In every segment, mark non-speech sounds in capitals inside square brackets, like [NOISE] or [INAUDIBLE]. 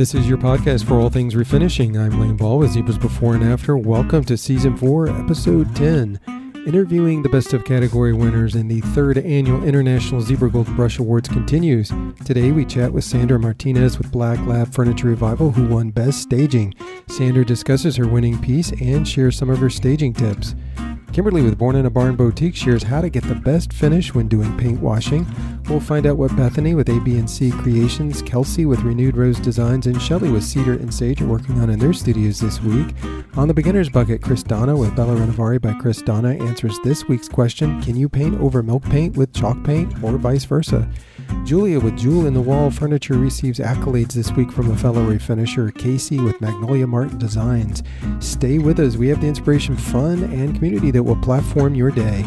This is your podcast for all things refinishing. I'm Lane Ball with Zibra's Before and After. Welcome to Season 4, Episode 10, interviewing the best of category winners in the third annual International Zibra Golden Brush Awards continues. Today we chat with Sandra Martinez with Black Lab Furniture Revival, who won Best Staging. Sandra discusses her winning piece and shares some of her staging tips. Kimberly with Born in a Barn Boutique shares how to get the best finish when doing paint washing. We'll find out what Bethany with ABnC Creations, Kelsey with Renewed Rose Designs, and Shelley with Cedar and Sage are working on in their studios this week. On the beginner's bucket, Chris Donna with Bella Renovari by Chris Donna answers this week's question Can you paint over milk paint with chalk paint or vice versa? Julia with Jewel in the Wall Furniture receives accolades this week from a fellow refinisher, Kaycee with Magnolia Martin Designs. Stay with us. We have the inspiration, fun, and community that will platform your day.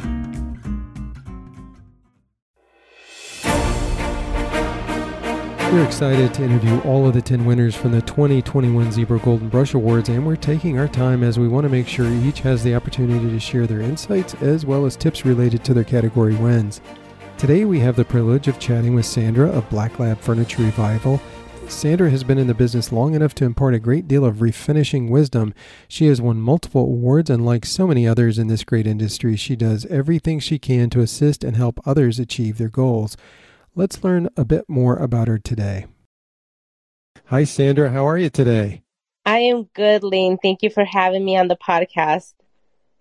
We're excited to interview all of the 10 winners from the 2021 Zibra Golden Brush Awards, and we're taking our time as we want to make sure each has the opportunity to share their insights as well as tips related to their category wins. Today we have the privilege of chatting with Sandra of Black Lab Furniture Revival. Sandra has been in the business long enough to impart a great deal of refinishing wisdom. She has won multiple awards, and like so many others in this great industry, she does everything she can to assist and help others achieve their goals. Let's learn a bit more about her today. Hi, Sandra. How are you today? I am good, Lane. Thank you for having me on the podcast.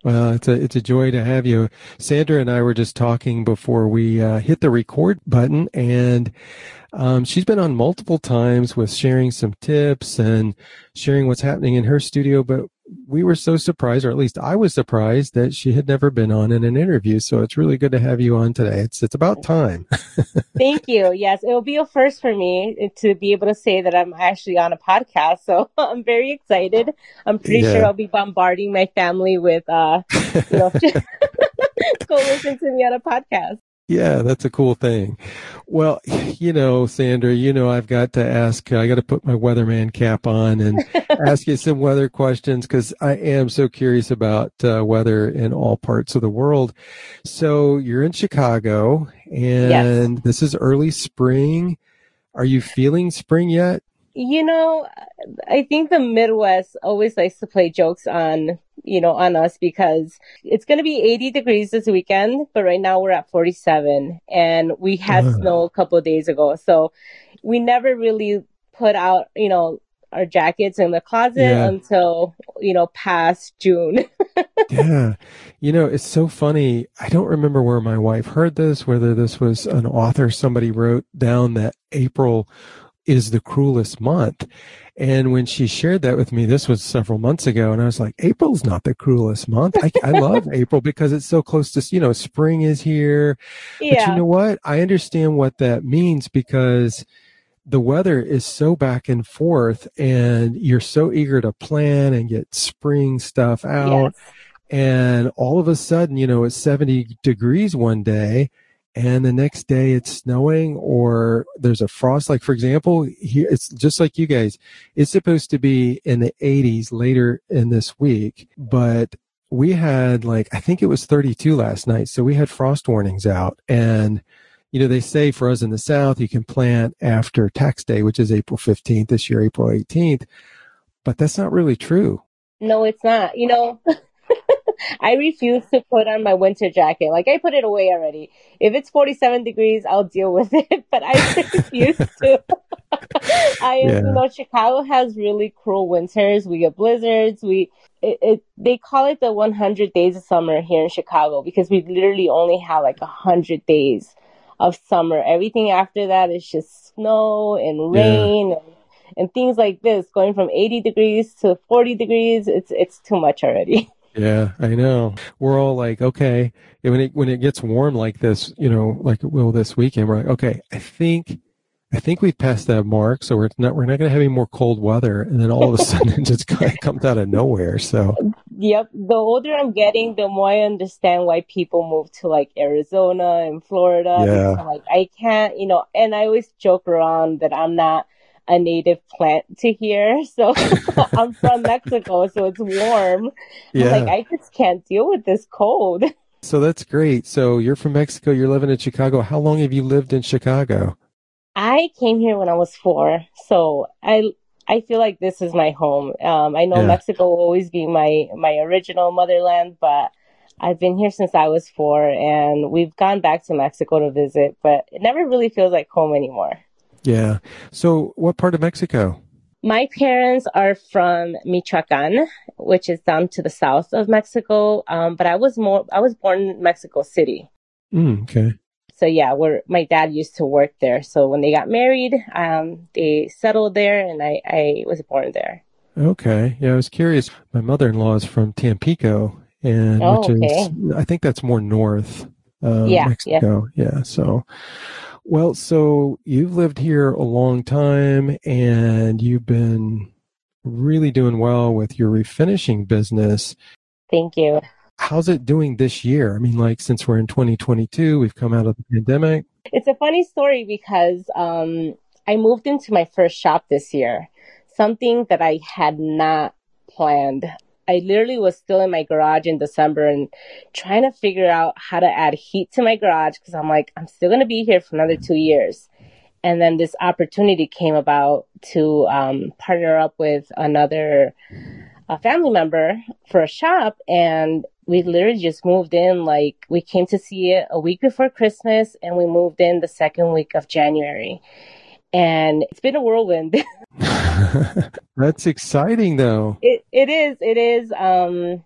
Well, it's a it's a joy to have you. Sandra and I were just talking before we uh, hit the record button, and um, she's been on multiple times with sharing some tips and sharing what's happening in her studio. But we were so surprised, or at least I was surprised, that she had never been on in an interview. So it's really good to have you on today. It's it's about time. Thank you. Yes, it will be a first for me to be able to say that I'm actually on a podcast. So [LAUGHS] I'm very excited. I'm pretty yeah. sure I'll be bombarding my family with, uh, you know, [LAUGHS] go listen to me on a podcast. Yeah, that's a cool thing. Well, you know, Sandra, you know, I've got to ask, I got to put my weatherman cap on and [LAUGHS] ask you some weather questions because I am so curious about uh, weather in all parts of the world. So you're in Chicago and yes. this is early spring. Are you feeling spring yet? You know, I think the Midwest always likes to play jokes on, you know, on us because it's going to be 80 degrees this weekend, but right now we're at 47 and we had uh. snow a couple of days ago. So we never really put out, you know, our jackets in the closet yeah. until, you know, past June. [LAUGHS] yeah. You know, it's so funny. I don't remember where my wife heard this, whether this was an author somebody wrote down that April is the cruelest month. And when she shared that with me, this was several months ago, and I was like, April's not the cruelest month. I, I love [LAUGHS] April because it's so close to, you know, spring is here. Yeah. But you know what? I understand what that means because the weather is so back and forth and you're so eager to plan and get spring stuff out. Yes. And all of a sudden, you know, it's 70 degrees one day and the next day it's snowing or there's a frost. Like for example here it's just like you guys it's supposed to be in the 80s later in this week but we had like i think it was 32 last night so we had frost warnings out. And you know they say for us in the south you can plant after tax day which is april 15th this year april 18th but that's not really true. No it's not. You know [LAUGHS] I refuse to put on my winter jacket. Like I put it away already. If it's 47 degrees, I'll deal with [LAUGHS] it, but I refuse [LAUGHS] to. [LAUGHS] I, yeah. you know, Chicago has really cruel winters. We get blizzards. We, it, it, they call it the 100 days of summer here in Chicago because we literally only have like 100 days of summer. Everything after that is just snow and rain yeah. and and things like this going from 80 degrees to 40 degrees it's it's too much already Yeah, I know. We're all like, okay, when it when it gets warm like this, you know, like it will this weekend, we're like, okay, I think I think we've passed that mark, so we're not we're not going to have any more cold weather, and then all of a [LAUGHS] sudden it just kind of comes out of nowhere. So, yep. The older I'm getting, the more I understand why people move to like Arizona and Florida. Yeah. Like I can't, you know, and I always joke around that I'm not a native plant to here. [LAUGHS] So I'm from Mexico, so it's warm. Yeah. like, I just can't deal with this cold. [LAUGHS] So that's great. So you're from Mexico, you're living in Chicago. How long have you lived in Chicago? I came here when I was four. So I, I I feel like this is my home. Um, I know Yeah. Mexico will always be my my original motherland, but I've been here since I was four, and we've gone back to Mexico to visit, but it never really feels like home anymore. Yeah. So, what part of Mexico? My parents are from Michoacan, which is down to the south of Mexico. Um, but I was more I was born in Mexico City. Mm, okay. So yeah, where my dad used to work there. So when they got married, um, they settled there, and I, I was born there. Okay. Yeah, I was curious. My mother-in-law is from Tampico, and Oh, which okay. is I think that's more north of Yeah, Mexico. Yeah. So, well, so you've lived here a long time, and you've been really doing well with your refinishing business. Thank you. How's it doing this year? I mean, like since we're in 2022, we've come out of the pandemic. It's a funny story because um, I moved into my first shop this year, something that I had not planned. I literally was still in my garage in December and trying to figure out how to add heat to my garage because I'm like, I'm still going to be here for another two years. And then this opportunity came about to um, partner up with another a family member for a shop and we literally just moved in like we came to see it a week before christmas and we moved in the second week of january and it's been a whirlwind [LAUGHS] [LAUGHS] That's exciting, though. it, it is it is um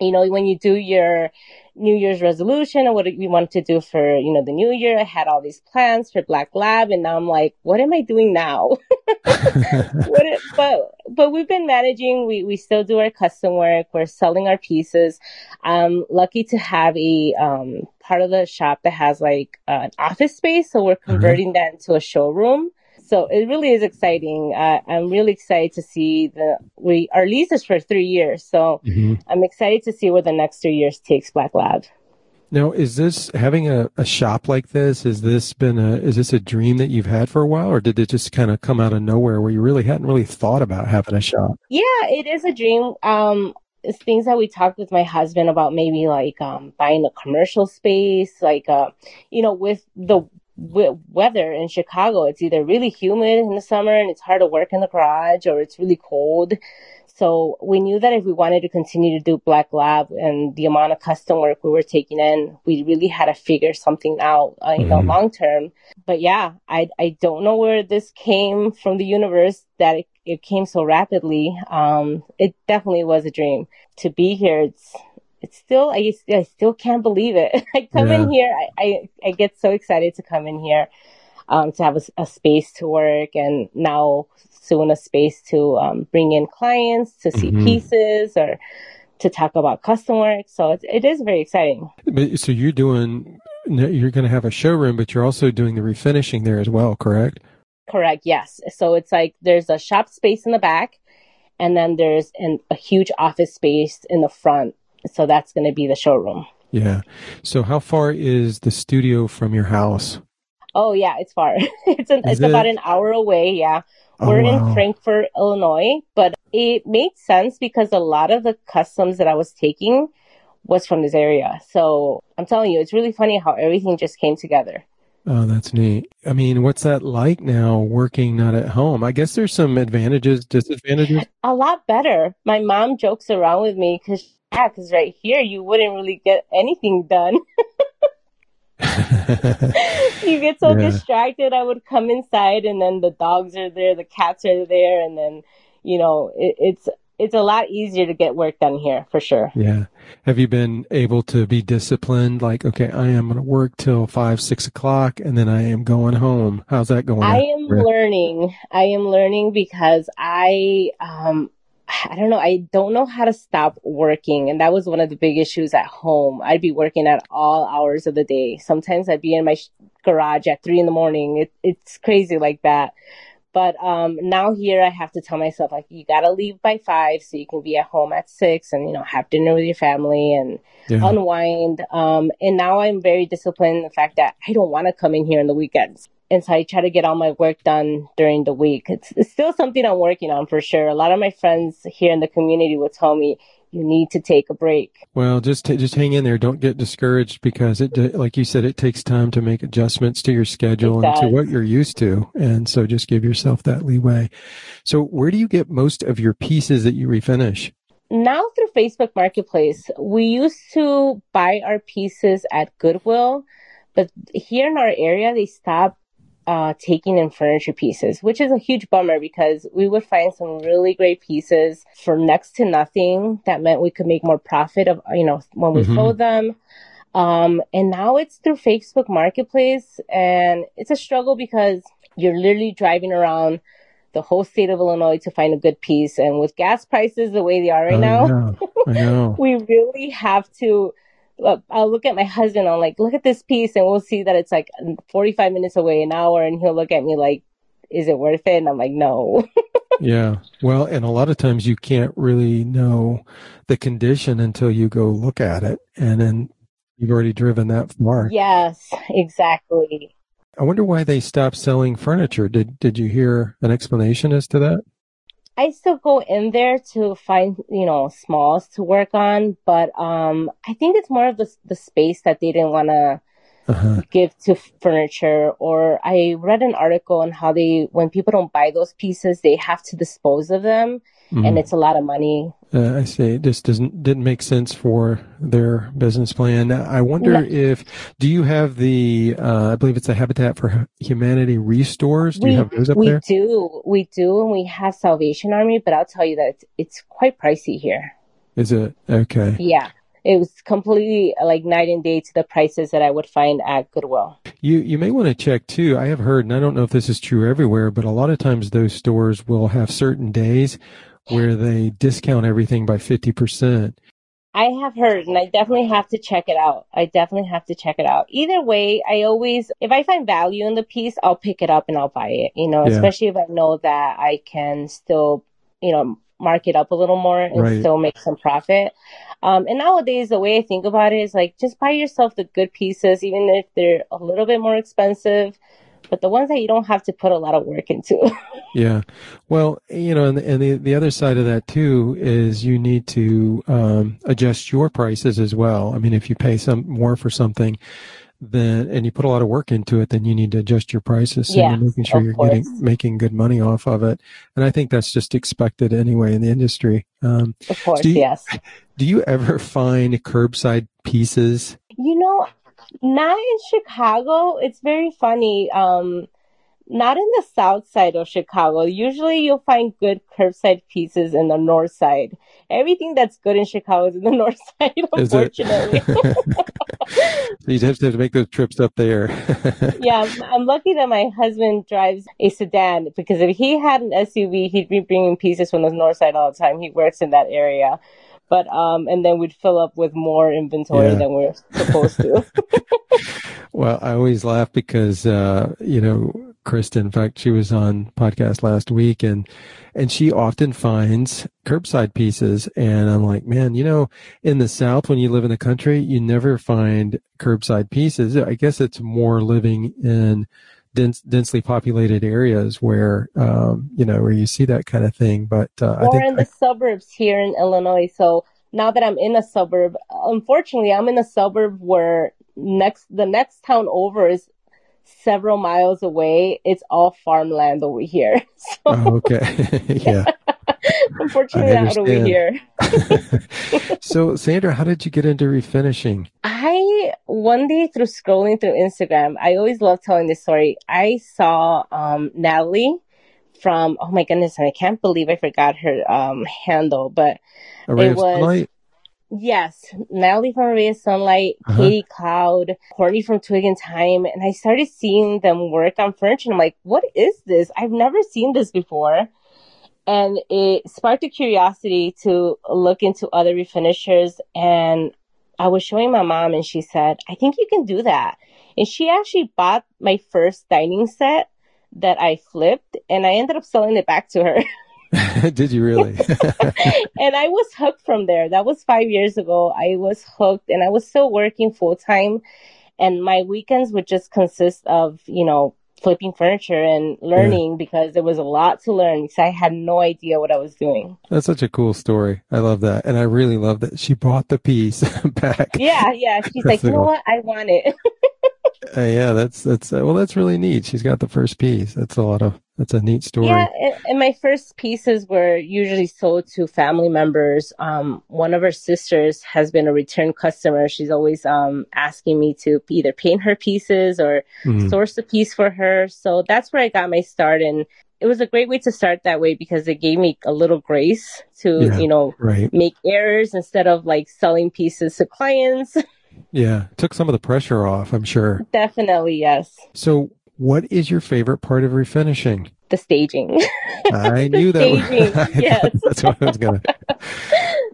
you know when you do your new year's resolution or what you want to do for you know the new year i had all these plans for black lab and now i'm like what am i doing now? [LAUGHS] What it, but but we've been managing. We we still do our custom work. We're selling our pieces. I'm lucky to have a um part of the shop that has like uh, an office space so we're converting that into a showroom so it really is exciting uh, i'm really excited to see the we our lease is for three years so Mhm. i'm excited to see where the next three years takes black lab Now, is this having a, a shop like this? Is this been a is this a dream that you've had for a while, or did it just kind of come out of nowhere where you really hadn't really thought about having a shop? Yeah, it is a dream. Um, it's things that we talked with my husband about maybe like um buying a commercial space, like uh, you know, with the w- weather in Chicago, it's either really humid in the summer and it's hard to work in the garage, or it's really cold. So we knew that if we wanted to continue to do Black Lab and the amount of custom work we were taking in, we really had to figure something out, uh, you know, Mhm. long term. But yeah, I I don't know where this came from the universe that it, it came so rapidly. Um, it definitely was a dream to be here. It's it's still I I still can't believe it. [LAUGHS] I come in here, I, I I get so excited to come in here, um, to have a space to work, and now soon a space to um, bring in clients to see Mhm. pieces or to talk about custom work. So it, it is very exciting. But, so you're doing you're going to have a showroom, but you're also doing the refinishing there as well, correct? Correct. Yes. So it's like there's a shop space in the back, and then there's an, a huge office space in the front. So that's going to be the showroom. Yeah. So how far is the studio from your house? Oh yeah, it's far. [LAUGHS] it's an, it's about an hour away. Yeah, Oh, we're wow. in Frankfort, Illinois, but it made sense because a lot of the customs that I was taking was from this area. So I'm telling you, it's really funny how everything just came together. Oh, that's neat. I mean, what's that like now working not at home? I guess there's some advantages, disadvantages. A lot better. My mom jokes around with me because yeah, because right here you wouldn't really get anything done. [LAUGHS] you get so Yeah. distracted. I would come inside, and then the dogs are there, the cats are there, and then you know it, it's it's a lot easier to get work done here for sure. Yeah. Have you been able to be disciplined? Like, okay, I am going to work till five, six o'clock and then I am going home. How's that going? I am Rick? learning. I am learning because I um I don't know, I don't know how to stop working and that was one of the big issues at home. I'd be working at all hours of the day. Sometimes I'd be in my sh- garage at 3 in the morning. It, it's crazy like that. But um now here I have to tell myself like you got to leave by 5 so you can be at home at 6 and you know have dinner with your family and Yeah. unwind. Um, and now I'm very disciplined in the fact that I don't want to come in here on the weekends. And so I try to get all my work done during the week. It's, it's still something I'm working on for sure. A lot of my friends here in the community will tell me, you need to take a break. Well, just t- just hang in there. Don't get discouraged because it, like you said, it takes time to make adjustments to your schedule and to what you're used to, and so just give yourself that leeway. So, where do you get most of your pieces that you refinish? Now through Facebook Marketplace, we used to buy our pieces at Goodwill, but here in our area, they stopped uh, taking in furniture pieces, which is a huge bummer because we would find some really great pieces for next to nothing. That meant we could make more profit of, you know, when we mm-hmm. sold them. Um, and now it's through Facebook Marketplace and it's a struggle because you're literally driving around the whole state of Illinois to find a good piece. And with gas prices the way they are right I now, know. Know. [LAUGHS] we really have to Uh, I'll look at my husband. I'm like, look at this piece, and we'll see that it's like 45 minutes away, an hour, and he'll look at me like, is it worth it? And I'm like, no. [LAUGHS] yeah. Well, and a lot of times you can't really know the condition until you go look at it, and then you've already driven that far. Yes, exactly. I wonder why they stopped selling furniture. Did Did you hear an explanation as to that? I still go in there to find, you know, smalls to work on, but um, I think it's more of the the space that they didn't want to uh-huh. give to furniture. Or I read an article on how they, when people don't buy those pieces, they have to dispose of them mm-hmm. and it's a lot of money. Uh, I see. It just doesn't didn't make sense for their business plan. I wonder no. if do you have the uh, I believe it's a Habitat for Humanity restores. Do we, you have those up we there? We do, we do, and we have Salvation Army. But I'll tell you that it's, it's quite pricey here. Is it okay? Yeah it was completely like night and day to the prices that I would find at Goodwill. You you may want to check too. I have heard, and I don't know if this is true everywhere, but a lot of times those stores will have certain days where they discount everything by 50%. I have heard and I definitely have to check it out. I definitely have to check it out. Either way, I always, if I find value in the piece, I'll pick it up and I'll buy it, you know, yeah. especially if I know that I can still, you know, mark it up a little more and right. still make some profit. Um, and nowadays, the way I think about it is like just buy yourself the good pieces, even if they're a little bit more expensive but the ones that you don't have to put a lot of work into. [LAUGHS] yeah. Well, you know, and, and the, the other side of that too is you need to um, adjust your prices as well. I mean, if you pay some more for something, then and you put a lot of work into it, then you need to adjust your prices so yeah, you're making sure you're course. getting making good money off of it. And I think that's just expected anyway in the industry. Um, of course, do you, yes. [LAUGHS] Do you ever find curbside pieces? You know, not in Chicago. It's very funny. Um, not in the south side of Chicago. Usually you'll find good curbside pieces in the north side. Everything that's good in Chicago is in the [LAUGHS] north side, unfortunately. so [LAUGHS] you have to make those trips up there. [LAUGHS] yeah, I'm, I'm, lucky that my husband drives a sedan because if he had an SUV, he'd be bringing pieces from the north side all the time. He works in that area but um and then we'd fill up with more inventory yeah. than we're supposed to. [LAUGHS] [LAUGHS] Well i always laugh because uh you know kristen in fact she was on podcast last week and and she often finds curbside pieces. And i'm like man you know in the south when you live in the country you never find curbside pieces. I guess it's more living in dense, densely populated areas where um, you know where you see that kind of thing. But uh, or I think in the I, suburbs here in Illinois. So now that I'm in a suburb, unfortunately, I'm in a suburb where next the next town over is several miles away. It's all farmland over here. [LAUGHS] So, oh, okay, [LAUGHS] yeah. [LAUGHS] Unfortunately, not over here. [LAUGHS] so, Sandra, how did you get into refinishing? I one day through scrolling through Instagram, I always love telling this story. I saw um, Natalie from oh my goodness, I can't believe I forgot her um, handle, but it was Sunlight? yes, Natalie from Ray of Sunlight, uh-huh. Katie Cloud, Courtney from Twig and Time, and I started seeing them work on furniture. I'm like, what is this? I've never seen this before and it sparked a curiosity to look into other refinishers and I was showing my mom and she said, I think you can do that. And she actually bought my first dining set that I flipped and I ended up selling it back to her. [LAUGHS] [LAUGHS] Did you really? [LAUGHS] and I was hooked from there. That was five years ago. I was hooked and I was still working full time and my weekends would just consist of, you know, flipping furniture and learning yeah. because there was a lot to learn because I had no idea what I was doing. That's such a cool story. I love that. And I really love that she brought the piece [LAUGHS] back. Yeah, yeah. She's like, you know what? I want it. [LAUGHS] uh, yeah, that's, that's, uh, well, that's really neat. She's got the first piece. That's a lot of, that's a neat story. Yeah, and my first pieces were usually sold to family members. Um, one of her sisters has been a return customer. She's always um, asking me to either paint her pieces or mm-hmm. source a piece for her. So that's where I got my start. And it was a great way to start that way because it gave me a little grace to, yeah, you know, right. make errors instead of like selling pieces to clients. [LAUGHS] Yeah, took some of the pressure off, I'm sure. Definitely, yes. So, what is your favorite part of refinishing? The staging. [LAUGHS] [LAUGHS] [LAUGHS] I knew that. Staging, yes. that's what I was gonna.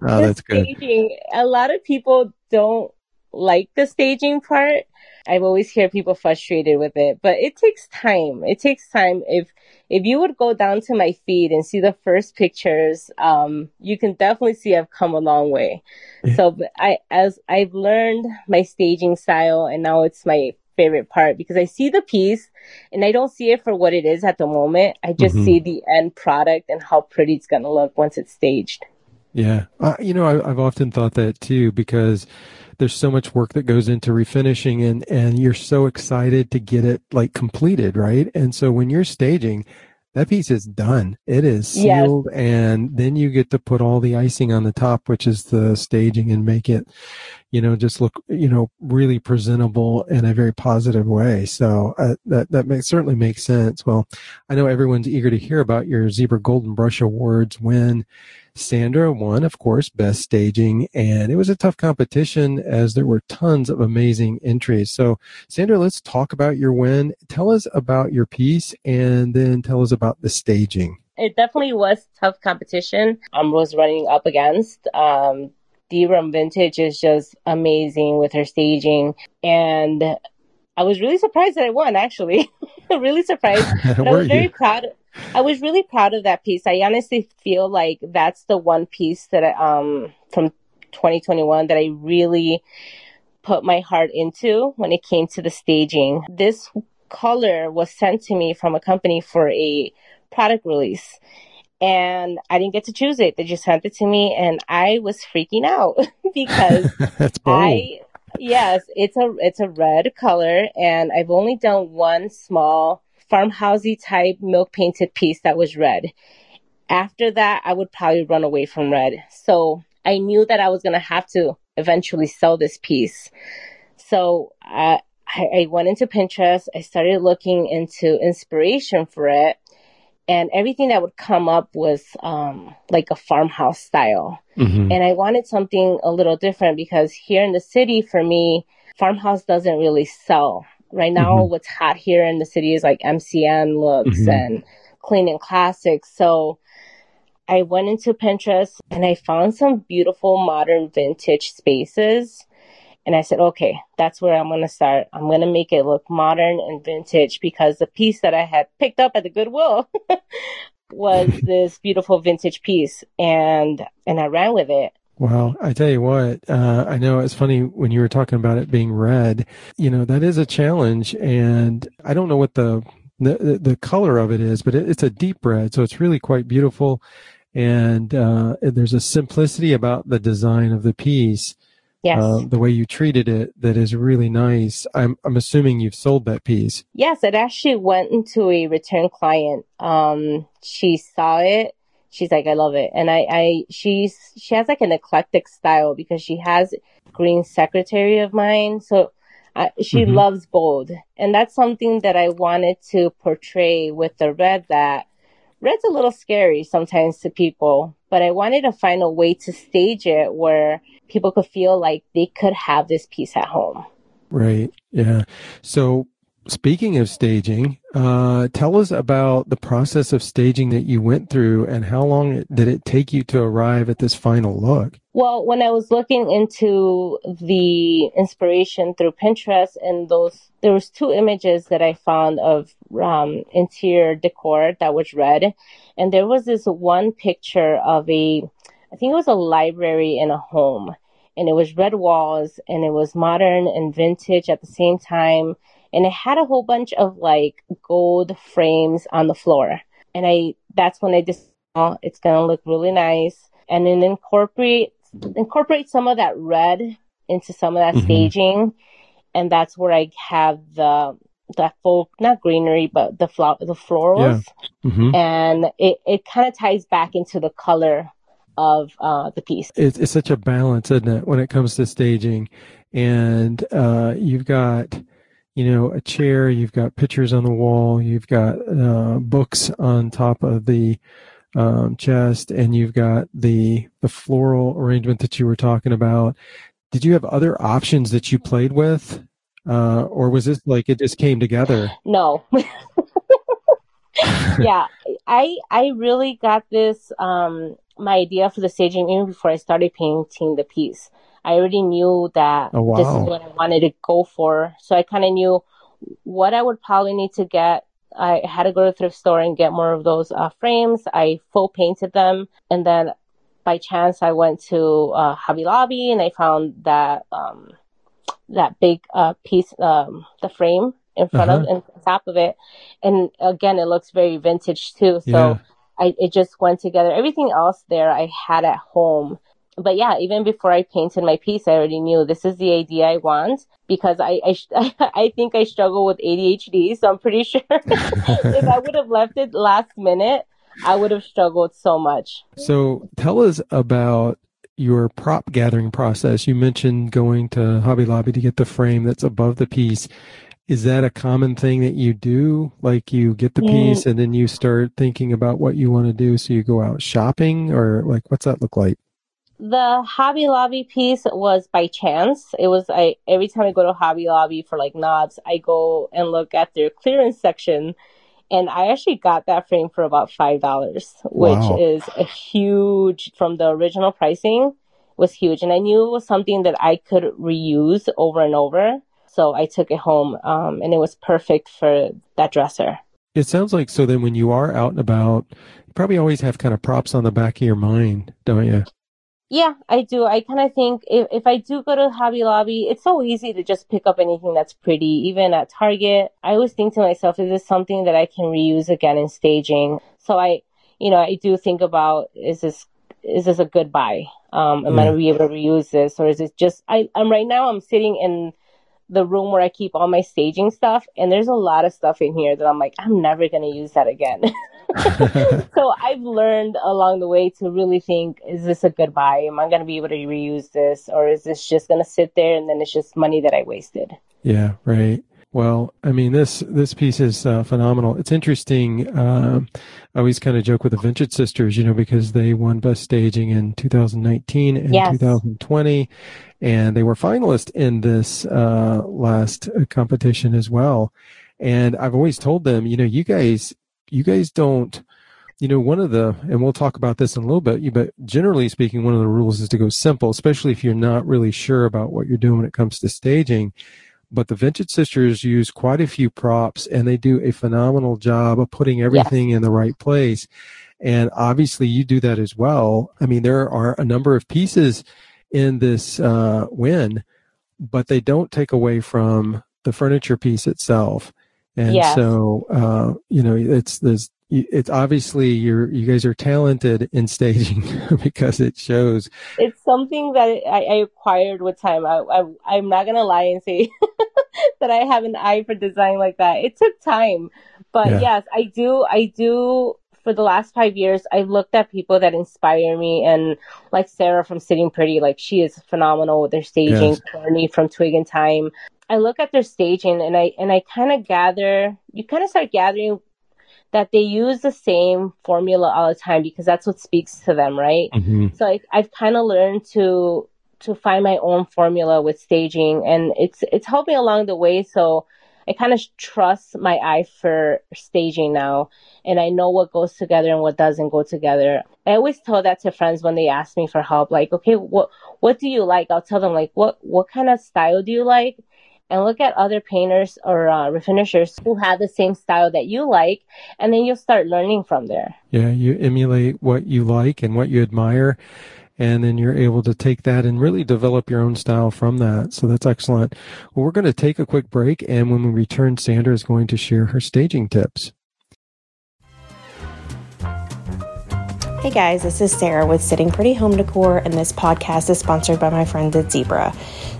Oh, the that's good. Staging. A lot of people don't like the staging part. I've always hear people frustrated with it, but it takes time. It takes time. If if you would go down to my feed and see the first pictures, um, you can definitely see I've come a long way. Yeah. So I as I've learned my staging style, and now it's my favorite part because I see the piece and I don't see it for what it is at the moment. I just mm-hmm. see the end product and how pretty it's going to look once it's staged. Yeah. Uh, you know, I, I've often thought that too because there's so much work that goes into refinishing and, and you're so excited to get it like completed, right? And so when you're staging, that piece is done. It is sealed yes. and then you get to put all the icing on the top, which is the staging and make it, you know, just look, you know, really presentable in a very positive way. So uh, that, that makes, certainly makes sense. Well, I know everyone's eager to hear about your Zibra Golden Brush Awards win. Sandra won, of course, best staging, and it was a tough competition as there were tons of amazing entries. So, Sandra, let's talk about your win. Tell us about your piece and then tell us about the staging. It definitely was tough competition. I was running up against. Um, D-Rum Vintage is just amazing with her staging. And I was really surprised that I won, actually. [LAUGHS] really surprised. [LAUGHS] I was very proud. I was really proud of that piece. I honestly feel like that's the one piece that I, um, from 2021 that I really put my heart into when it came to the staging. This color was sent to me from a company for a product release. And I didn't get to choose it. They just sent it to me and I was freaking out [LAUGHS] because [LAUGHS] I yes, it's a it's a red color and I've only done one small farmhousey type milk painted piece that was red. After that, I would probably run away from red. So I knew that I was going to have to eventually sell this piece. So uh, I, I went into Pinterest. I started looking into inspiration for it. And everything that would come up was um, like a farmhouse style. Mm-hmm. And I wanted something a little different because here in the city, for me, farmhouse doesn't really sell Right now, mm-hmm. what's hot here in the city is like MCM looks mm-hmm. and clean and classic. So I went into Pinterest and I found some beautiful modern vintage spaces. And I said, okay, that's where I'm going to start. I'm going to make it look modern and vintage because the piece that I had picked up at the Goodwill [LAUGHS] was [LAUGHS] this beautiful vintage piece and, and I ran with it. Well, I tell you what, uh, I know it's funny when you were talking about it being red, you know, that is a challenge. And I don't know what the, the, the color of it is, but it, it's a deep red. So it's really quite beautiful. And, uh, there's a simplicity about the design of the piece. Yes. Uh, the way you treated it that is really nice. I'm, I'm assuming you've sold that piece. Yes, it actually went into a return client. Um, she saw it she's like, I love it. And I, I, she's, she has like an eclectic style because she has green secretary of mine. So uh, she mm-hmm. loves bold. And that's something that I wanted to portray with the red that red's a little scary sometimes to people, but I wanted to find a way to stage it where people could feel like they could have this piece at home. Right. Yeah. So Speaking of staging, uh, tell us about the process of staging that you went through and how long did it take you to arrive at this final look? Well, when I was looking into the inspiration through Pinterest and those, there was two images that I found of um, interior decor that was red. And there was this one picture of a, I think it was a library in a home and it was red walls and it was modern and vintage at the same time and it had a whole bunch of like gold frames on the floor. And I, that's when I just, oh, it's going to look really nice. And then incorporate, incorporate some of that red into some of that mm-hmm. staging. And that's where I have the, that full, not greenery, but the flower, the florals. Yeah. Mm-hmm. And it, it kind of ties back into the color of uh, the piece. It's, it's such a balance, isn't it, when it comes to staging? And uh, you've got, you know, a chair, you've got pictures on the wall, you've got uh, books on top of the um, chest, and you've got the the floral arrangement that you were talking about. Did you have other options that you played with, uh, or was this like it just came together? No. [LAUGHS] yeah, I I really got this um, my idea for the staging even before I started painting the piece. I already knew that oh, wow. this is what I wanted to go for. So I kind of knew what I would probably need to get. I had to go to the thrift store and get more of those uh, frames. I full painted them. And then by chance, I went to uh, Hobby Lobby and I found that, um, that big uh, piece, um, the frame in front uh-huh. of, and top of it. And again, it looks very vintage too. So yeah. I, it just went together. Everything else there I had at home but yeah, even before I painted my piece, I already knew this is the idea I want because I I, [LAUGHS] I think I struggle with ADHD, so I'm pretty [LAUGHS] sure [LAUGHS] if I would have left it last minute, I would have struggled so much. So tell us about your prop gathering process. You mentioned going to Hobby Lobby to get the frame that's above the piece. Is that a common thing that you do? Like you get the mm. piece and then you start thinking about what you want to do. So you go out shopping or like, what's that look like? The Hobby Lobby piece was by chance. It was I every time I go to Hobby Lobby for like knobs, I go and look at their clearance section, and I actually got that frame for about five dollars, which wow. is a huge from the original pricing was huge, and I knew it was something that I could reuse over and over. So I took it home, um, and it was perfect for that dresser. It sounds like so. Then when you are out and about, you probably always have kind of props on the back of your mind, don't you? Yeah, I do. I kind of think if, if I do go to Hobby Lobby, it's so easy to just pick up anything that's pretty, even at Target. I always think to myself, is this something that I can reuse again in staging? So I, you know, I do think about, is this, is this a good buy? Um, am yeah. I going to be able to reuse this? Or is it just, I, I'm right now, I'm sitting in the room where I keep all my staging stuff, and there's a lot of stuff in here that I'm like, I'm never going to use that again. [LAUGHS] so I've learned along the way to really think, is this a good buy? Am I going to be able to reuse this? Or is this just going to sit there and then it's just money that I wasted? Yeah, right. Well, I mean, this this piece is uh, phenomenal. It's interesting. Uh, I always kind of joke with the Vintage Sisters, you know, because they won Best Staging in 2019 and yes. 2020, and they were finalists in this uh, last competition as well. And I've always told them, you know, you guys, you guys don't you know, one of the, and we'll talk about this in a little bit, but generally speaking, one of the rules is to go simple, especially if you're not really sure about what you're doing when it comes to staging but the Vintage Sisters use quite a few props and they do a phenomenal job of putting everything yes. in the right place. And obviously you do that as well. I mean, there are a number of pieces in this uh, win, but they don't take away from the furniture piece itself. And yes. so, uh, you know, it's this it's obviously you're you guys are talented in staging [LAUGHS] because it shows. It's something that I, I acquired with time. I, I am not gonna lie and say [LAUGHS] that I have an eye for design like that. It took time, but yeah. yes, I do. I do. For the last five years, I've looked at people that inspire me, and like Sarah from Sitting Pretty, like she is phenomenal with their staging. Yes. Courtney from Twig and Time. I look at their staging, and I and I kind of gather. You kind of start gathering that they use the same formula all the time because that's what speaks to them, right? Mm-hmm. So I, I've kind of learned to to find my own formula with staging, and it's it's helped me along the way. So I kind of trust my eye for staging now, and I know what goes together and what doesn't go together. I always tell that to friends when they ask me for help, like, okay, what what do you like? I'll tell them like, what what kind of style do you like? And look at other painters or uh, refinishers who have the same style that you like, and then you'll start learning from there. Yeah, you emulate what you like and what you admire. and then you're able to take that and really develop your own style from that. So that's excellent. Well, we're going to take a quick break, and when we return, Sandra is going to share her staging tips. Hey guys, this is Sarah with Sitting Pretty Home Decor, and this podcast is sponsored by my friends at Zibra.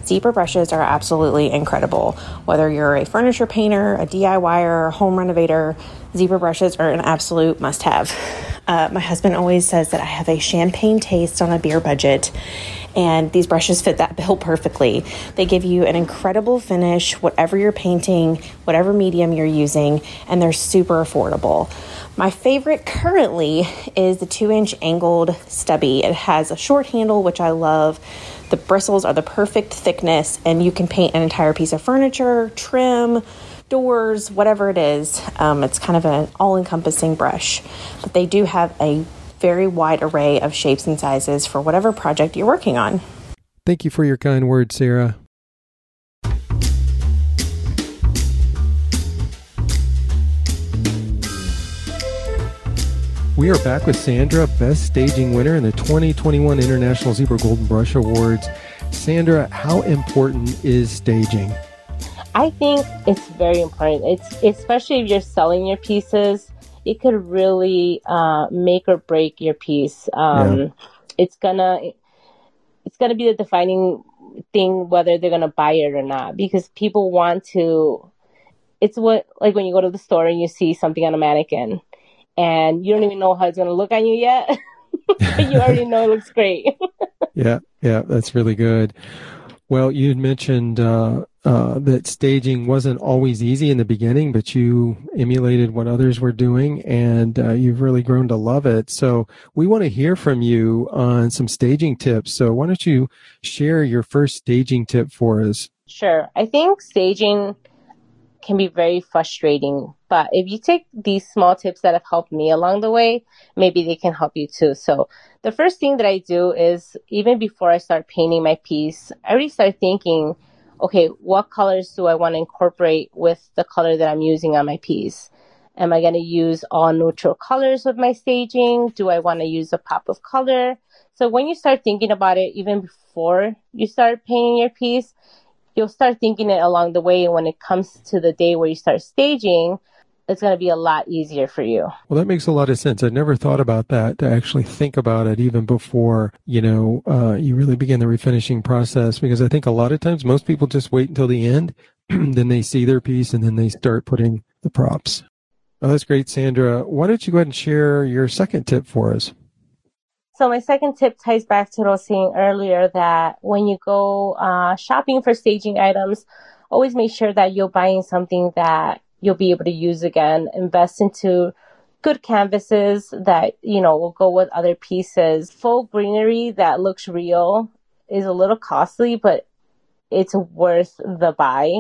Zibra brushes are absolutely incredible. Whether you're a furniture painter, a DIYer, a home renovator, Zibra brushes are an absolute must have. Uh, my husband always says that I have a champagne taste on a beer budget, and these brushes fit that bill perfectly. They give you an incredible finish, whatever you're painting, whatever medium you're using, and they're super affordable. My favorite currently is the two inch angled stubby. It has a short handle, which I love. The bristles are the perfect thickness, and you can paint an entire piece of furniture, trim, doors, whatever it is. Um, it's kind of an all encompassing brush. But they do have a very wide array of shapes and sizes for whatever project you're working on. Thank you for your kind words, Sarah. We are back with Sandra, Best Staging Winner in the 2021 International Zibra Golden Brush Awards. Sandra, how important is staging? I think it's very important. It's especially if you're selling your pieces, it could really uh, make or break your piece. Um, yeah. It's gonna it's gonna be the defining thing whether they're gonna buy it or not because people want to. It's what like when you go to the store and you see something on a mannequin, and you don't even know how it's gonna look on you yet. [LAUGHS] you already know it looks great. [LAUGHS] yeah, yeah, that's really good. Well, you mentioned uh, uh, that staging wasn't always easy in the beginning, but you emulated what others were doing and uh, you've really grown to love it. So we want to hear from you on some staging tips. So why don't you share your first staging tip for us? Sure. I think staging can be very frustrating, but if you take these small tips that have helped me along the way, maybe they can help you too. So the first thing that I do is even before I start painting my piece, I already start thinking, okay, what colors do I want to incorporate with the color that I'm using on my piece? Am I going to use all neutral colors with my staging? Do I want to use a pop of color? So when you start thinking about it, even before you start painting your piece, you'll start thinking it along the way. And when it comes to the day where you start staging, it's going to be a lot easier for you. Well, that makes a lot of sense. I never thought about that to actually think about it even before, you know, uh, you really begin the refinishing process because I think a lot of times most people just wait until the end, [CLEARS THROAT] then they see their piece and then they start putting the props. Oh, that's great, Sandra. Why don't you go ahead and share your second tip for us? So my second tip ties back to what I was saying earlier that when you go uh, shopping for staging items, always make sure that you're buying something that you'll be able to use again. Invest into good canvases that, you know, will go with other pieces. Full greenery that looks real is a little costly, but it's worth the buy.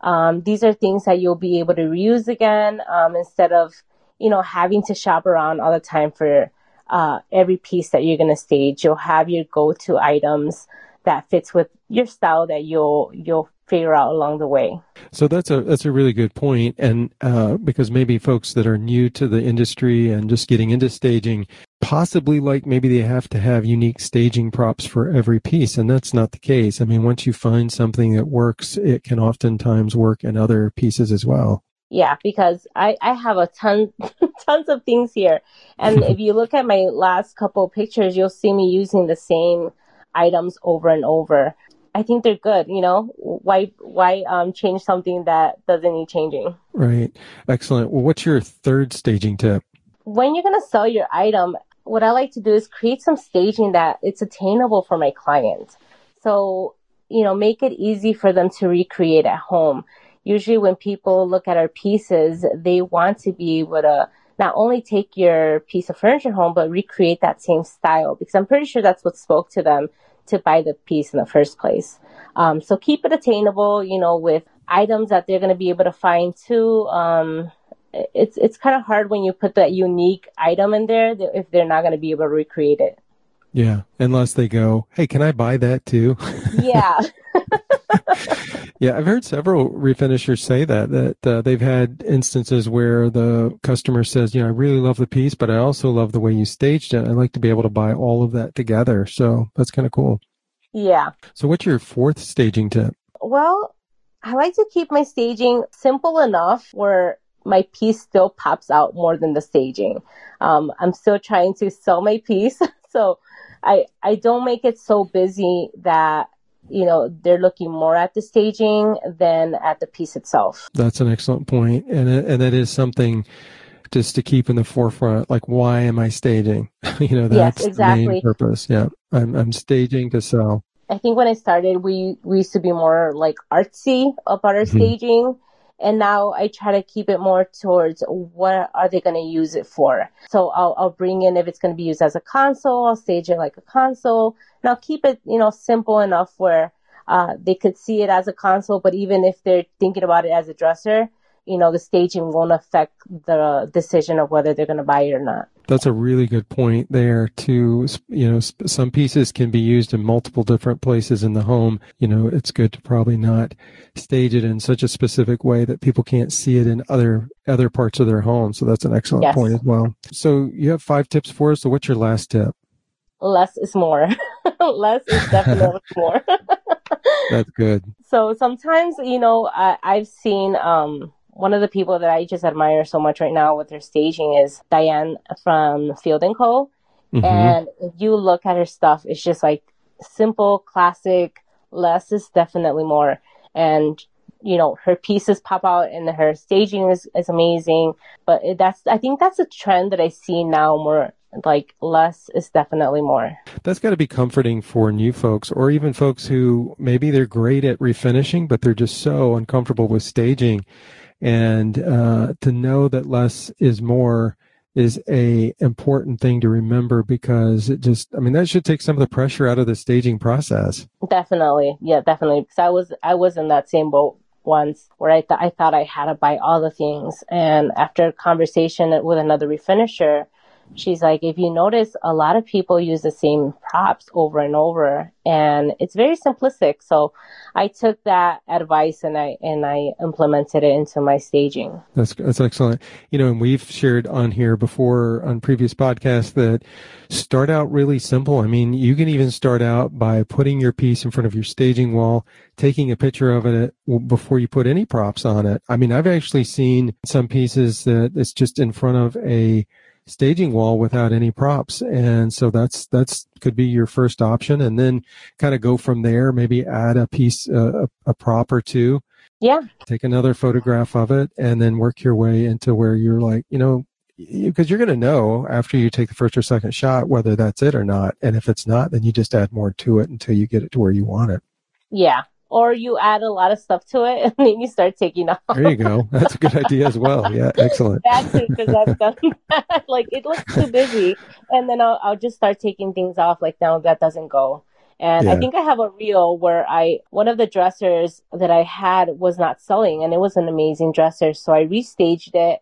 Um, these are things that you'll be able to reuse again um, instead of, you know, having to shop around all the time for uh, every piece that you're going to stage. You'll have your go-to items that fits with your style that you'll you'll figure out along the way. So that's a that's a really good point, and uh, because maybe folks that are new to the industry and just getting into staging, possibly like maybe they have to have unique staging props for every piece, and that's not the case. I mean, once you find something that works, it can oftentimes work in other pieces as well. Yeah, because I, I have a ton [LAUGHS] tons of things here. And if you look at my last couple pictures, you'll see me using the same items over and over. I think they're good. You know, why why um, change something that doesn't need changing? Right. Excellent. Well, what's your third staging tip? When you're gonna sell your item, what I like to do is create some staging that it's attainable for my client. So you know, make it easy for them to recreate at home. Usually, when people look at our pieces, they want to be able to not only take your piece of furniture home, but recreate that same style because I'm pretty sure that's what spoke to them to buy the piece in the first place. Um, so keep it attainable, you know, with items that they're going to be able to find too. Um, it's it's kind of hard when you put that unique item in there if they're not going to be able to recreate it. Yeah, unless they go, "Hey, can I buy that too?" Yeah. [LAUGHS] yeah, I've heard several refinishers say that that uh, they've had instances where the customer says, "You know, I really love the piece, but I also love the way you staged it. I'd like to be able to buy all of that together." So that's kind of cool. Yeah. So, what's your fourth staging tip? Well, I like to keep my staging simple enough where my piece still pops out more than the staging. Um, I'm still trying to sell my piece, [LAUGHS] so I I don't make it so busy that you know they're looking more at the staging than at the piece itself. That's an excellent point, and it, and that is something just to keep in the forefront. Like, why am I staging? [LAUGHS] you know, that's yes, exactly. the main purpose. Yeah, I'm I'm staging to sell. I think when I started, we we used to be more like artsy about our mm-hmm. staging and now I try to keep it more towards what are they going to use it for. So I'll, I'll bring in if it's going to be used as a console, I'll stage it like a console, and I'll keep it you know simple enough where uh, they could see it as a console, but even if they're thinking about it as a dresser, you know, the staging won't affect the decision of whether they're going to buy it or not. That's a really good point there too. You know, some pieces can be used in multiple different places in the home. You know, it's good to probably not stage it in such a specific way that people can't see it in other other parts of their home. So that's an excellent yes. point as well. So you have five tips for us. So what's your last tip? Less is more. [LAUGHS] Less is definitely [LAUGHS] more. [LAUGHS] that's good. So sometimes, you know, I, I've seen um one of the people that I just admire so much right now with her staging is Diane from Field and Co. Mm-hmm. And if you look at her stuff, it's just like simple, classic. Less is definitely more. And you know her pieces pop out and her staging is, is amazing but that's i think that's a trend that i see now more like less is definitely more. That's got to be comforting for new folks or even folks who maybe they're great at refinishing, but they're just so uncomfortable with staging. And uh, to know that less is more is a important thing to remember because it just i mean that should take some of the pressure out of the staging process. Definitely. Yeah definitely. Because i was i was in that same boat once where I, th- I thought i had to buy all the things. And after a conversation with another refinisher she's like, if you notice, a lot of people use the same props over and over, and it's very simplistic. So I took that advice and I and I implemented it into my staging. That's that's excellent. You know, and we've shared on here before on previous podcasts that start out really simple. I mean, you can even start out by putting your piece in front of your staging wall, taking a picture of it before you put any props on it. I mean, I've actually seen some pieces that it's just in front of a staging wall without any props. And so that's, that's could be your first option and then kind of go from there, maybe add a piece, uh, a, a prop or two. Yeah. Take another photograph of it and then work your way into where you're like, you know, because you're going to know after you take the first or second shot whether that's it or not. And if it's not, then you just add more to it until you get it to where you want it. Yeah or you add a lot of stuff to it [LAUGHS] and then you start taking off. There you go. That's a good idea as well. Yeah, [LAUGHS] excellent. That's because I've done that. [LAUGHS] like it looks too busy, and then I'll, I'll just start taking things off. Like now that doesn't go. And yeah. I think I have a reel where I, one of the dressers that I had was not selling and it was an amazing dresser. So I restaged it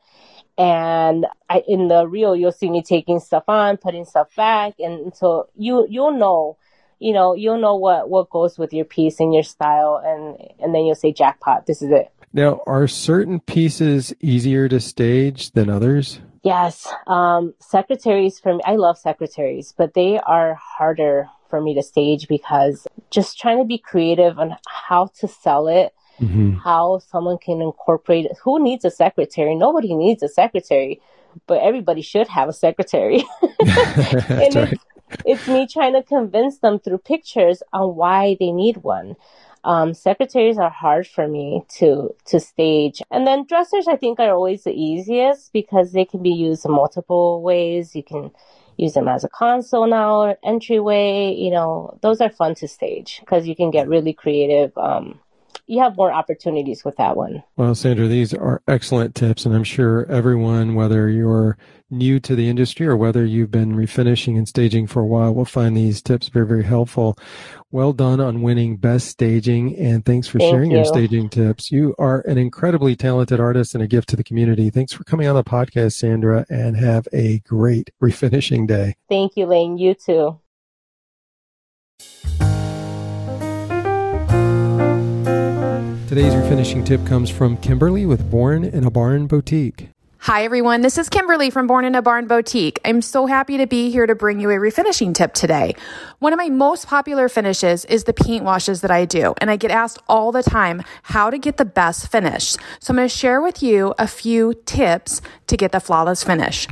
and I, in the reel, you'll see me taking stuff on, putting stuff back. And so you, you'll know you know, you'll know what, what goes with your piece and your style and, and then you'll say jackpot, this is it. Now, are certain pieces easier to stage than others? Yes. Um, secretaries for me, I love secretaries, but they are harder for me to stage because just trying to be creative on how to sell it, mm-hmm. how someone can incorporate it. Who needs a secretary? Nobody needs a secretary, but everybody should have a secretary. [LAUGHS] [LAUGHS] and right it's me trying to convince them through pictures on why they need one. Um, secretaries are hard for me to to stage, and then dressers I think are always the easiest because they can be used in multiple ways. You can use them as a console now, entryway. You know, those are fun to stage because you can get really creative um, you have more opportunities with that one. Well, Sandra, these are excellent tips, and I'm sure everyone, whether you're new to the industry or whether you've been refinishing and staging for a while, will find these tips very, very helpful. Well done on winning best staging, and thanks for Thank sharing you. your staging tips. You are an incredibly talented artist and a gift to the community. Thanks for coming on the podcast, Sandra, and have a great refinishing day. Thank you, Lane. You too. Today's refinishing tip comes from Kimberly with Born in a Barn Boutique. Hi, everyone. This is Kimberly from Born in a Barn Boutique. I'm so happy to be here to bring you a refinishing tip today. One of my most popular finishes is the paint washes that I do, and I get asked all the time how to get the best finish. So I'm going to share with you a few tips to get the flawless finish.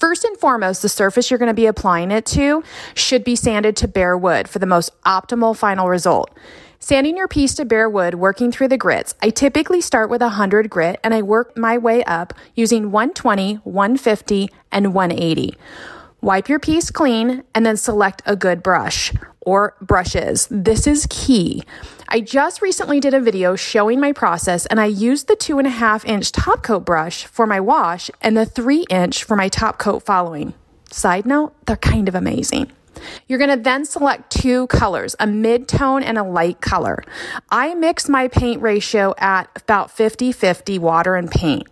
First and foremost, the surface you're going to be applying it to should be sanded to bare wood for the most optimal final result. Sanding your piece to bare wood, working through the grits. I typically start with 100 grit and I work my way up using 120, 150, and 180. Wipe your piece clean and then select a good brush or brushes. This is key. I just recently did a video showing my process and I used the two and a half inch top coat brush for my wash and the three inch for my top coat following. Side note, they're kind of amazing. You're going to then select two colors, a mid tone and a light color. I mix my paint ratio at about 50 50 water and paint.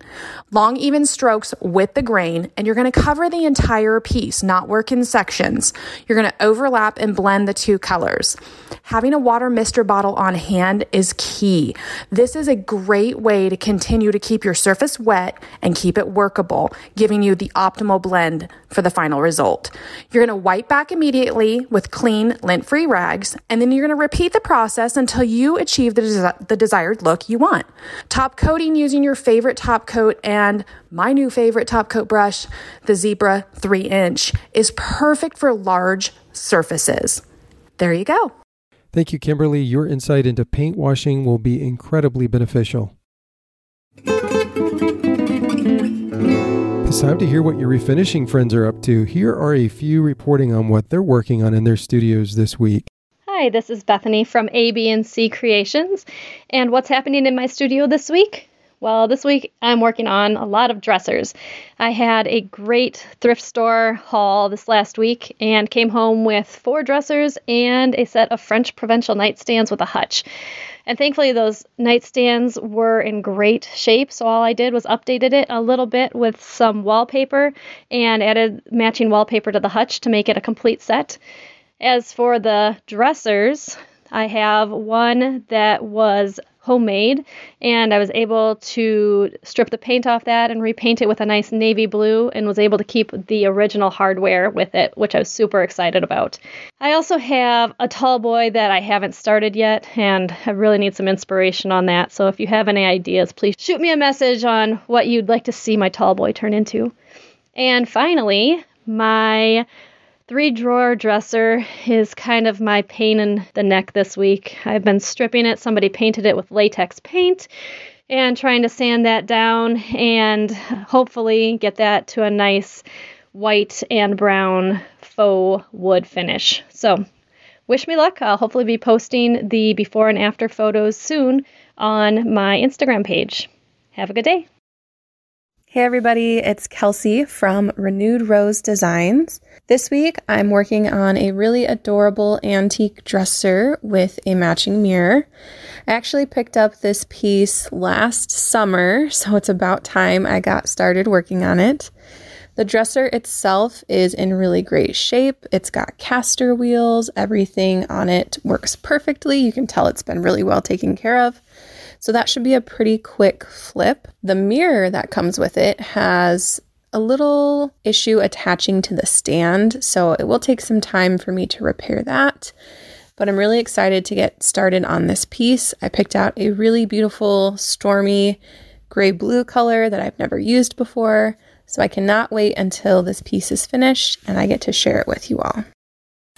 Long, even strokes with the grain, and you're going to cover the entire piece, not work in sections. You're going to overlap and blend the two colors. Having a water mister bottle on hand is key. This is a great way to continue to keep your surface wet and keep it workable, giving you the optimal blend for the final result. You're going to wipe back immediately with clean, lint free rags, and then you're going to repeat the process until you achieve the, the desired look you want. Top coating using your favorite top coat and my new favorite top coat brush, the Zibra 3 inch, is perfect for large surfaces. There you go. Thank you, Kimberly. Your insight into paint washing will be incredibly beneficial. It's time to hear what your refinishing friends are up to. Here are a few reporting on what they're working on in their studios this week. Hi, this is Bethany from ABnC Creations. And what's happening in my studio this week? Well, this week I'm working on a lot of dressers. I had a great thrift store haul this last week and came home with four dressers and a set of French provincial nightstands with a hutch. And thankfully, those nightstands were in great shape. So all I did was updated it a little bit with some wallpaper and added matching wallpaper to the hutch to make it a complete set. As for the dressers, I have one that was homemade and I was able to strip the paint off that and repaint it with a nice navy blue and was able to keep the original hardware with it, which I was super excited about. I also have a tall boy that I haven't started yet and I really need some inspiration on that. So if you have any ideas, please shoot me a message on what you'd like to see my tall boy turn into. And finally, my three drawer dresser is kind of my pain in the neck this week. I've been stripping it, somebody painted it with latex paint, and trying to sand that down and hopefully get that to a nice white and brown faux wood finish. So, wish me luck. I'll hopefully be posting the before and after photos soon on my Instagram page. Have a good day. Hey everybody, it's Kelsey from Renewed Rose Designs. This week I'm working on a really adorable antique dresser with a matching mirror. I actually picked up this piece last summer, so it's about time I got started working on it. The dresser itself is in really great shape. It's got caster wheels, everything on it works perfectly. You can tell it's been really well taken care of. So that should be a pretty quick flip. The mirror that comes with it has a little issue attaching to the stand, so it will take some time for me to repair that. But I'm really excited to get started on this piece. I picked out a really beautiful, stormy gray blue color that I've never used before, so I cannot wait until this piece is finished and I get to share it with you all.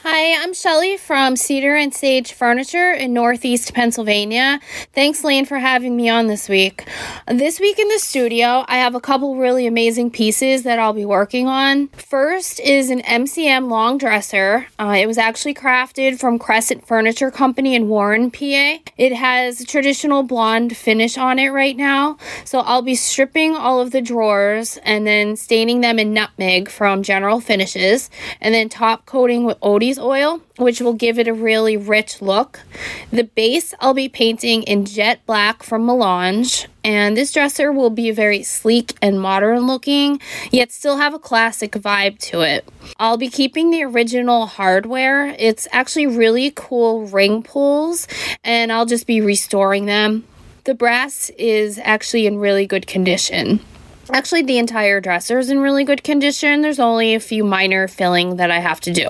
Hi, I'm Shelley from Cedar and Sage Furniture in Northeast Pennsylvania. Thanks, Lane, for having me on this week. This week in the studio, I have a couple really amazing pieces that I'll be working on. First is an MCM long dresser. Uh, it was actually crafted from Crescent Furniture Company in Warren, PA. It has a traditional blonde finish on it right now. So I'll be stripping all of the drawers and then staining them in nutmeg from General Finishes and then top coating with Oil, which will give it a really rich look. The base I'll be painting in jet black from Melange, and this dresser will be very sleek and modern looking, yet still have a classic vibe to it. I'll be keeping the original hardware. It's actually really cool ring pulls, and I'll just be restoring them. The brass is actually in really good condition. Actually, the entire dresser is in really good condition. There's only a few minor filling that I have to do.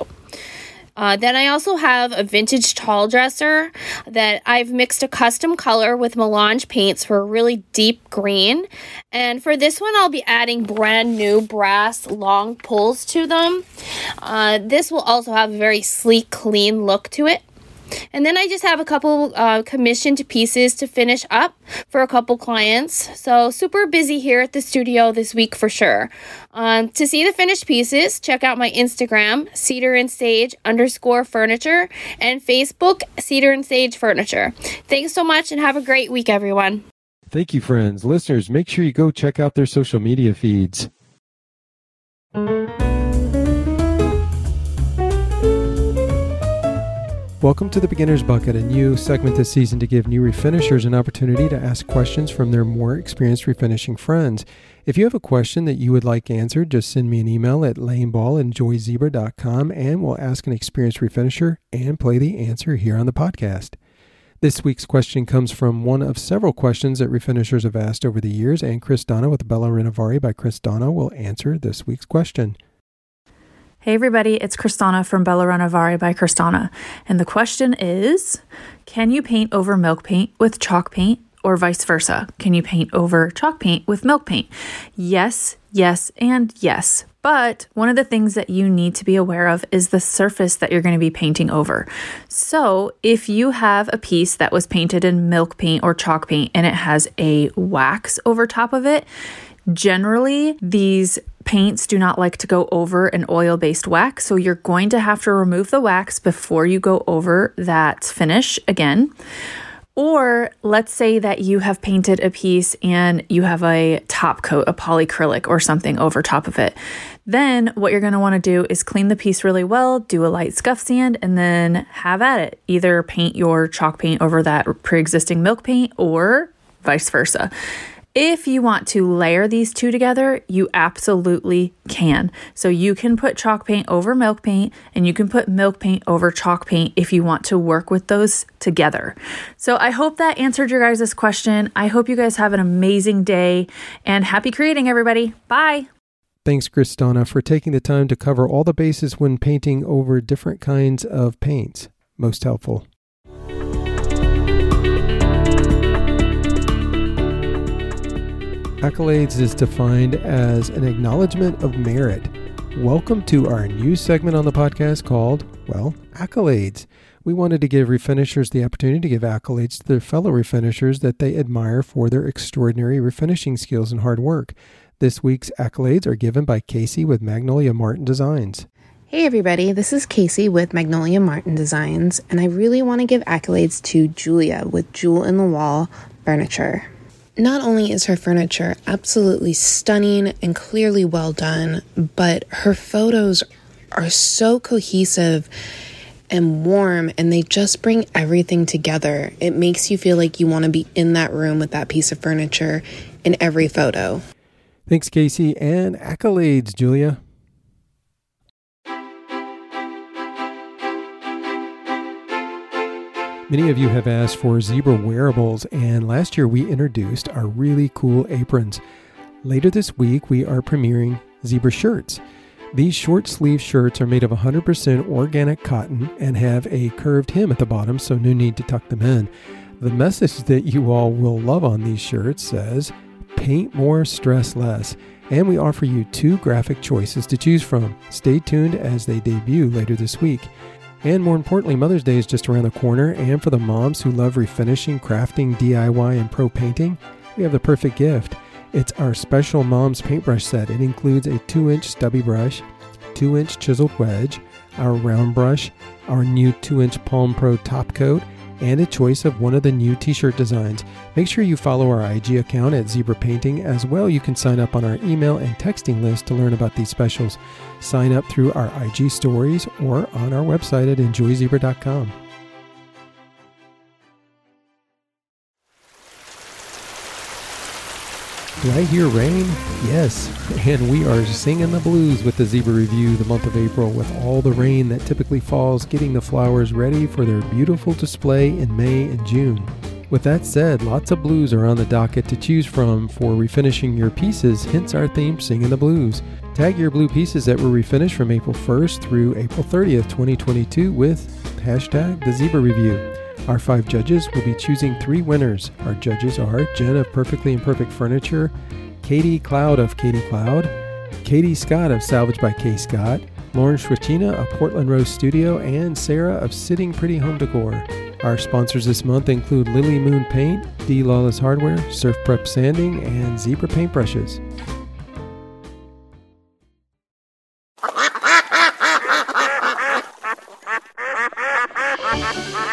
Uh, then I also have a vintage tall dresser that I've mixed a custom color with melange paints for a really deep green. And for this one, I'll be adding brand new brass long pulls to them. Uh, this will also have a very sleek, clean look to it. And then I just have a couple uh, commissioned pieces to finish up for a couple clients. So super busy here at the studio this week for sure. Um, to see the finished pieces, check out my Instagram, Cedar and Sage underscore furniture, and Facebook, Cedar and Sage Furniture. Thanks so much and have a great week, everyone. Thank you, friends. Listeners, make sure you go check out their social media feeds. Welcome to the Beginner's Bucket, a new segment this season to give new refinishers an opportunity to ask questions from their more experienced refinishing friends. If you have a question that you would like answered, just send me an email at laneball at joyzebra.com and we'll ask an experienced refinisher and play the answer here on the podcast. This week's question comes from one of several questions that refinishers have asked over the years, and Chris Donna with Bella Renovari by Chris Donna will answer this week's question. Hey everybody, it's Kristana from Bella Renovari by Kristana. And the question is Can you paint over milk paint with chalk paint or vice versa? Can you paint over chalk paint with milk paint? Yes, yes, and yes. But one of the things that you need to be aware of is the surface that you're going to be painting over. So, if you have a piece that was painted in milk paint or chalk paint and it has a wax over top of it, Generally, these paints do not like to go over an oil based wax, so you're going to have to remove the wax before you go over that finish again. Or let's say that you have painted a piece and you have a top coat, a polyacrylic or something over top of it. Then what you're going to want to do is clean the piece really well, do a light scuff sand, and then have at it. Either paint your chalk paint over that pre existing milk paint or vice versa. If you want to layer these two together, you absolutely can. So you can put chalk paint over milk paint and you can put milk paint over chalk paint if you want to work with those together. So I hope that answered your guys' question. I hope you guys have an amazing day and happy creating, everybody. Bye. Thanks, Kristana, for taking the time to cover all the bases when painting over different kinds of paints. Most helpful. Accolades is defined as an acknowledgement of merit. Welcome to our new segment on the podcast called, well, Accolades. We wanted to give refinishers the opportunity to give accolades to their fellow refinishers that they admire for their extraordinary refinishing skills and hard work. This week's accolades are given by Kaycee with Magnolia Martin Designs. Hey everybody, this is Kaycee with Magnolia Martin Designs, and I really want to give accolades to Julia with Jewel in the Wall Furniture. Not only is her furniture absolutely stunning and clearly well done, but her photos are so cohesive and warm and they just bring everything together. It makes you feel like you want to be in that room with that piece of furniture in every photo. Thanks, Kaycee, and accolades, Julia. Many of you have asked for Zibra wearables, and last year we introduced our really cool aprons. Later this week, we are premiering Zibra shirts. These short sleeve shirts are made of 100% organic cotton and have a curved hem at the bottom, so no need to tuck them in. The message that you all will love on these shirts says, Paint more, stress less. And we offer you two graphic choices to choose from. Stay tuned as they debut later this week. And more importantly, Mother's Day is just around the corner, and for the moms who love refinishing, crafting, DIY, and pro painting, we have the perfect gift. It's our special mom's paintbrush set. It includes a 2 inch stubby brush, 2 inch chiseled wedge, our round brush, our new 2 inch Palm Pro top coat, and a choice of one of the new t shirt designs. Make sure you follow our IG account at Zibra Painting. As well, you can sign up on our email and texting list to learn about these specials. Sign up through our IG stories or on our website at enjoyzibra.com. Do I hear rain? Yes. And we are singing the blues with the Zibra Review the month of April with all the rain that typically falls, getting the flowers ready for their beautiful display in May and June. With that said, lots of blues are on the docket to choose from for refinishing your pieces, hence our theme, Singing the Blues. Tag your blue pieces that were refinished from April 1st through April 30th, 2022 with hashtag the Zibra Review. Our five judges will be choosing three winners. Our judges are Jen of Perfectly Imperfect Furniture, Katie Cloud of Katie Cloud, Katie Scott of Salvage by K Scott, Lauren Schwachina of Portland Rose Studio, and Sarah of Sitting Pretty Home Decor. Our sponsors this month include Lily Moon Paint, D Lawless Hardware, Surf Prep Sanding, and Zibra Paintbrushes. [LAUGHS]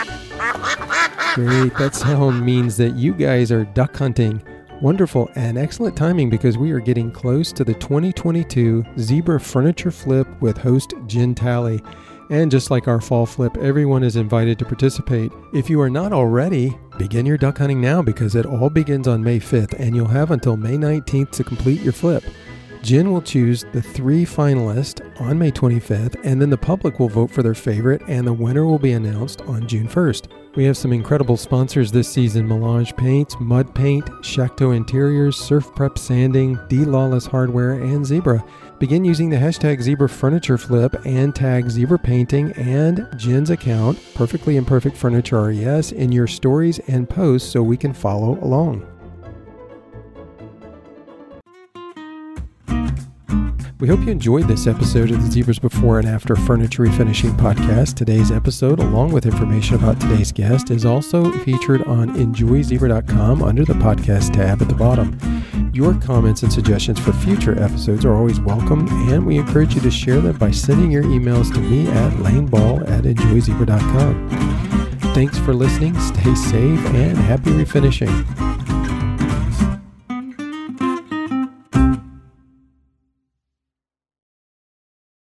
Great, that sound means that you guys are duck hunting. Wonderful and excellent timing because we are getting close to the 2022 Zibra Furniture Flip with host Jen Talley. And just like our fall flip, everyone is invited to participate. If you are not already, begin your duck hunting now because it all begins on May 5th and you'll have until May 19th to complete your flip. Jen will choose the three finalists on May 25th, and then the public will vote for their favorite, and the winner will be announced on June 1st. We have some incredible sponsors this season Melange Paints, Mud Paint, Shacto Interiors, Surf Prep Sanding, D Lawless Hardware, and Zibra. Begin using the hashtag Zibra Furniture Flip and tag Zibra Painting and Jen's account, Perfectly Imperfect Furniture RES, in your stories and posts so we can follow along. We hope you enjoyed this episode of the Zibra's Before and After Furniture Refinishing Podcast. Today's episode, along with information about today's guest, is also featured on enjoyzibra.com under the podcast tab at the bottom. Your comments and suggestions for future episodes are always welcome, and we encourage you to share them by sending your emails to me at laneball at enjoyzibra.com. Thanks for listening, stay safe, and happy refinishing.